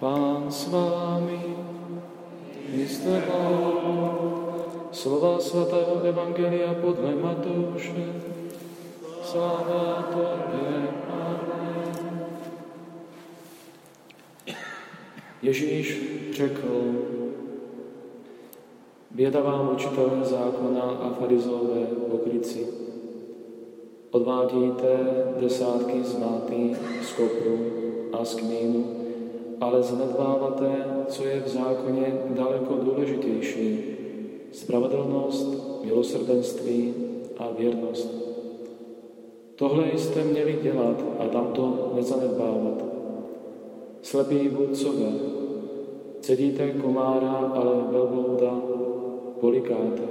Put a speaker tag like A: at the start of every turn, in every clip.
A: Pán s vámi, jste Slova svatého Evangelia podle Matouše. Sláva Tobě, Pane. Ježíš řekl, Běda vám učitelé zákona a farizové pokryci. Odvádíte desátky zlátých z kopru a z kmínu, ale zanedbáváte, co je v zákoně daleko důležitější. Spravedlnost, milosrdenství a věrnost. Tohle jste měli dělat a tamto nezanedbávat. Slepí vůdcové, cedíte komára, ale velblouda polikáte.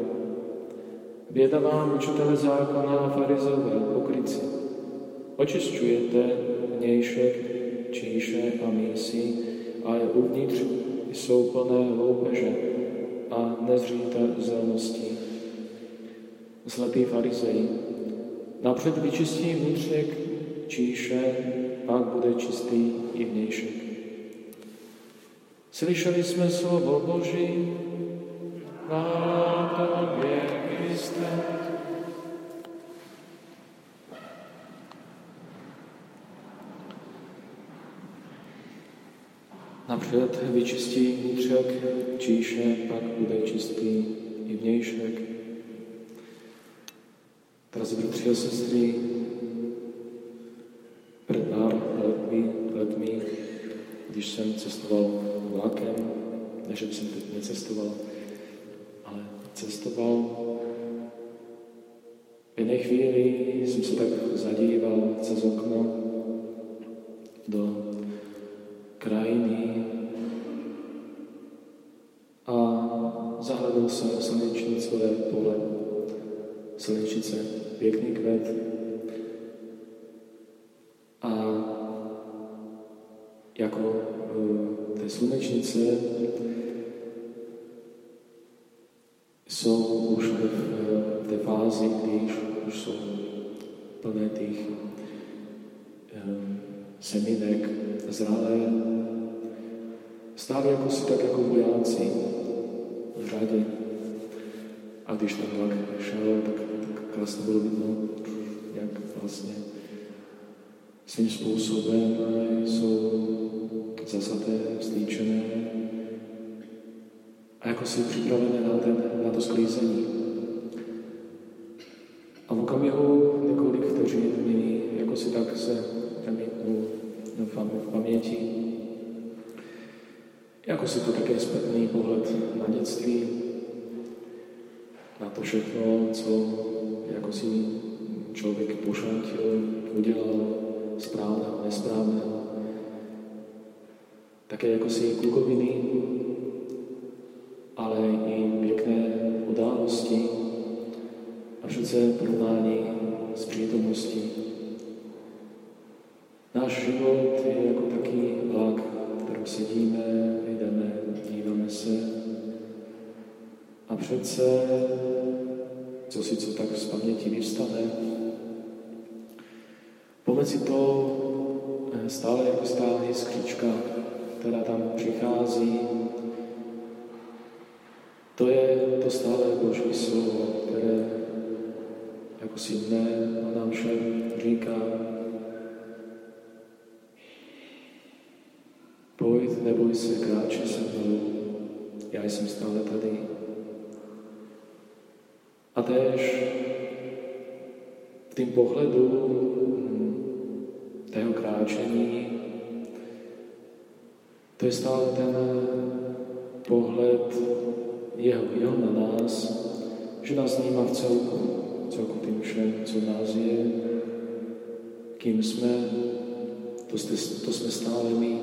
A: Běda vám, učitele zákona a farizové, pokryci. Očišťujete vnějšek, číše a mísí, ale uvnitř jsou plné loupeže a nezřítelnosti. Slepý farizej. Napřed vyčistí vnitřek číše, pak bude čistý i vnějšek. Slyšeli jsme slovo Boží, Napřed vyčistí vnitřek číše, pak bude čistý i vnějšek. Drazí bratři a sestry, před pár letmi, letmi, když jsem cestoval vlakem, ne, že jsem teď necestoval, cestoval. V jedné chvíli jsem se tak zadíval přes okno do Slunečnice, pěkný kvet. A jako eh, té slunečnice jsou už v té fázi, když už jsou plné těch um, semínek zralé, stále jako si tak jako vojáci v řadě. A když ten vlak šel, tak, tak krásně bylo vidno, jak vlastně svým způsobem jsou zasaté, slíčené, a jako jsou připravené na, ten, na to sklízení. A v okamihu několik vteřin mi jako si tak se namítnul v paměti, jako si to také zpětný pohled na dětství, na to všechno, co jako si člověk pošátil, udělal správné a nesprávné. Také jako si klukoviny, ale i pěkné události a přece porovnání s přítomností. Náš život je jako taký vlak, v kterém sedíme, přece, co si co tak z paměti vyvstane, pomezi to eh, stále jako stále skříčka, která tam přichází, to je to stále Boží slovo, které jako silné a nám všem říká, pojď, neboj se, kráče se mnou, já jsem stále tady. A též v tým pohledu tého kráčení, to je stále ten pohled jeho, jeho na nás, že nás vnímá v celku, celku tým všem, co nás je, kým jsme, to, jste, to jsme stále my.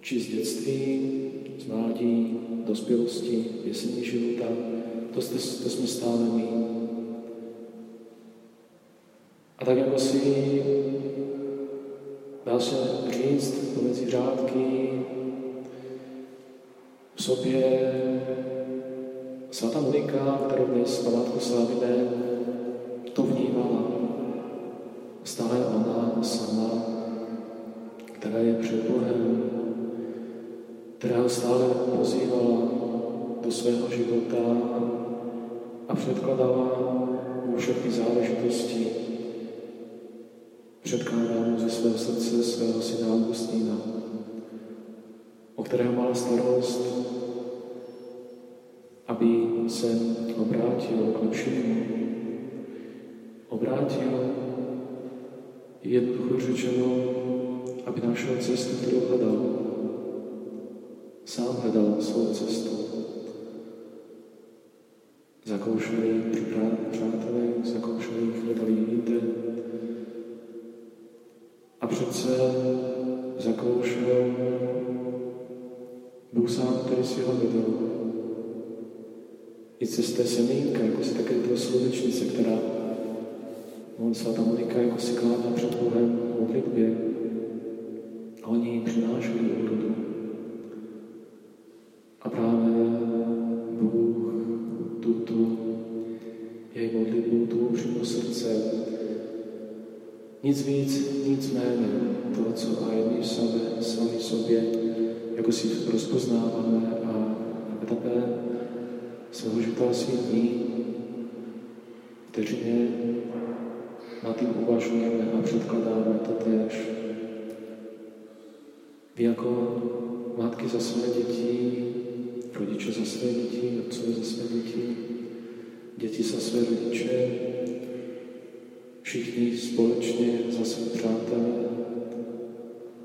A: Či z dětství, z mládí, dospělosti, jesení života, to, jste, to jsme stále my. A tak jako si dá se říct pomezi řádky, v sobě svatá Monika, kterou dnes památku slávíme, to vnímala. Stále ona sama, která je před Bohem, která stále pozývala do svého života a předkladala mu všechny záležitosti. Předkládá mu ze svého srdce svého syna Augustína, o kterého mala starost, aby se obrátil k lepšímu. Obrátil jednoducho řečeno, aby našel cestu, kterou hledal. Sám hledal svou cestu. Zakoušeli přátelé, zakoušeli hledali jinde. A přece zakoušel Bůh sám, který si ho vydal. I cez té semínka, jako si také to slunečnice, která on svatá Monika jako si kládá před Bohem v modlitbě a oni ji přinášeli úrodu. A nic víc, nic méně, to, co aj my sami, sami sobě, jako si rozpoznáváme a v etapě svého života svých dní, vteřině na tým uvažujeme a předkládáme to tež. Vy jako matky za své děti, rodiče za své děti, otcové za své děti, děti za své rodiče, všichni společně za své přátelé,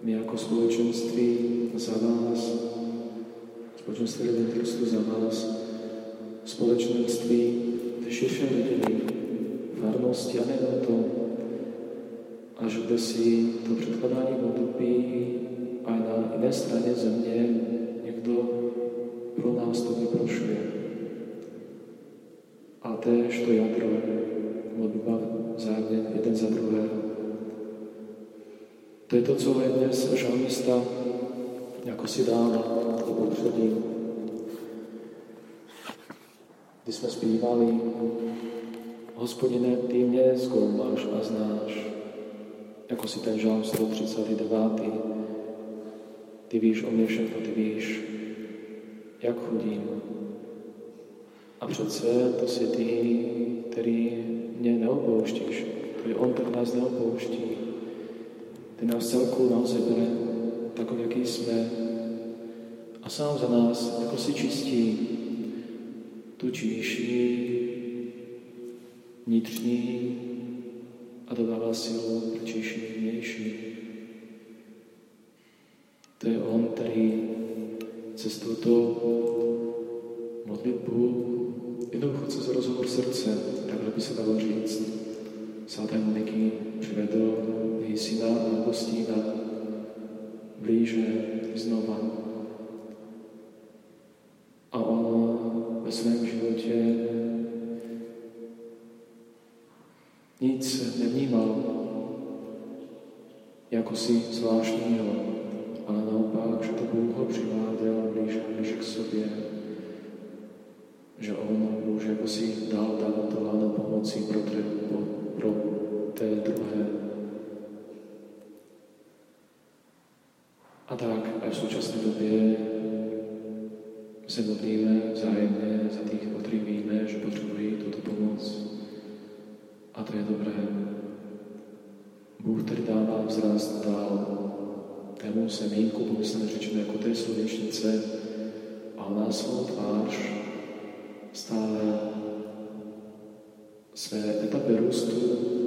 A: my jako společenství za vás, společenství redemptorstvu za vás, společenství té širší rodiny, farnosti a nejenom to, až kde si to předkladání modlitby a na jiné straně země někdo pro nás to vyprošuje. A též to jadro modlitba vzájemně jeden za druhého. To je to, co je dnes žalmista jako si dává do popředí. Kdy jsme zpívali Hospodine, ty mě zkoumáš a znáš, jako si ten žalm 139. Ty víš o mě všechno, ty víš, jak chudím. A přece to si ty, který mě neopouštíš. To je On, který nás neopouští. Ty nás celkou naozaj bere takový, jaký jsme. A sám za nás, jako si čistí tu číši vnitřní a dodává silu protější vnější. To je On, který cez tuto modlitbu jednoducho cez rozhovor srdce, takhle by se dalo říct, svaté Moniky přivedl její syna Augustína blíže znova. A on ve svém životě nic nevnímal jako si zvláštního, ale naopak, že to Bůh ho přiváděl blíže blíže k sobě, že on může jako si dál dávat to pomoci pro, tre, pro, pro té druhé. A tak a v současné době se modlíme vzájemně za těch, kteří víme, že potřebují tuto pomoc. A to je dobré. Bůh, který dává vzrast dál tému semínku, pomyslně řečeno jako té slunečnice, a on nás svou tvář stále své etapy růstu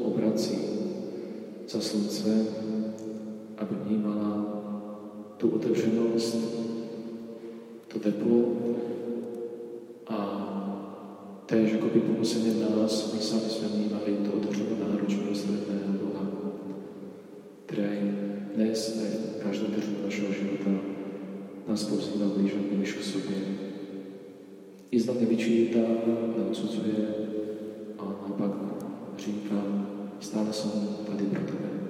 A: obrací za slunce, aby vnímala tu otevřenost, to teplo a též jako by pomoceně nás, my sami jsme vnímali to otevřené náručí milosrdného Boha, který dnes a každou vteřinu našeho života nás pozývá blíž a blíž k sobě. I zda nevyčítá, neodsuzuje, a naopak říká, stále jsem tady pro tebe.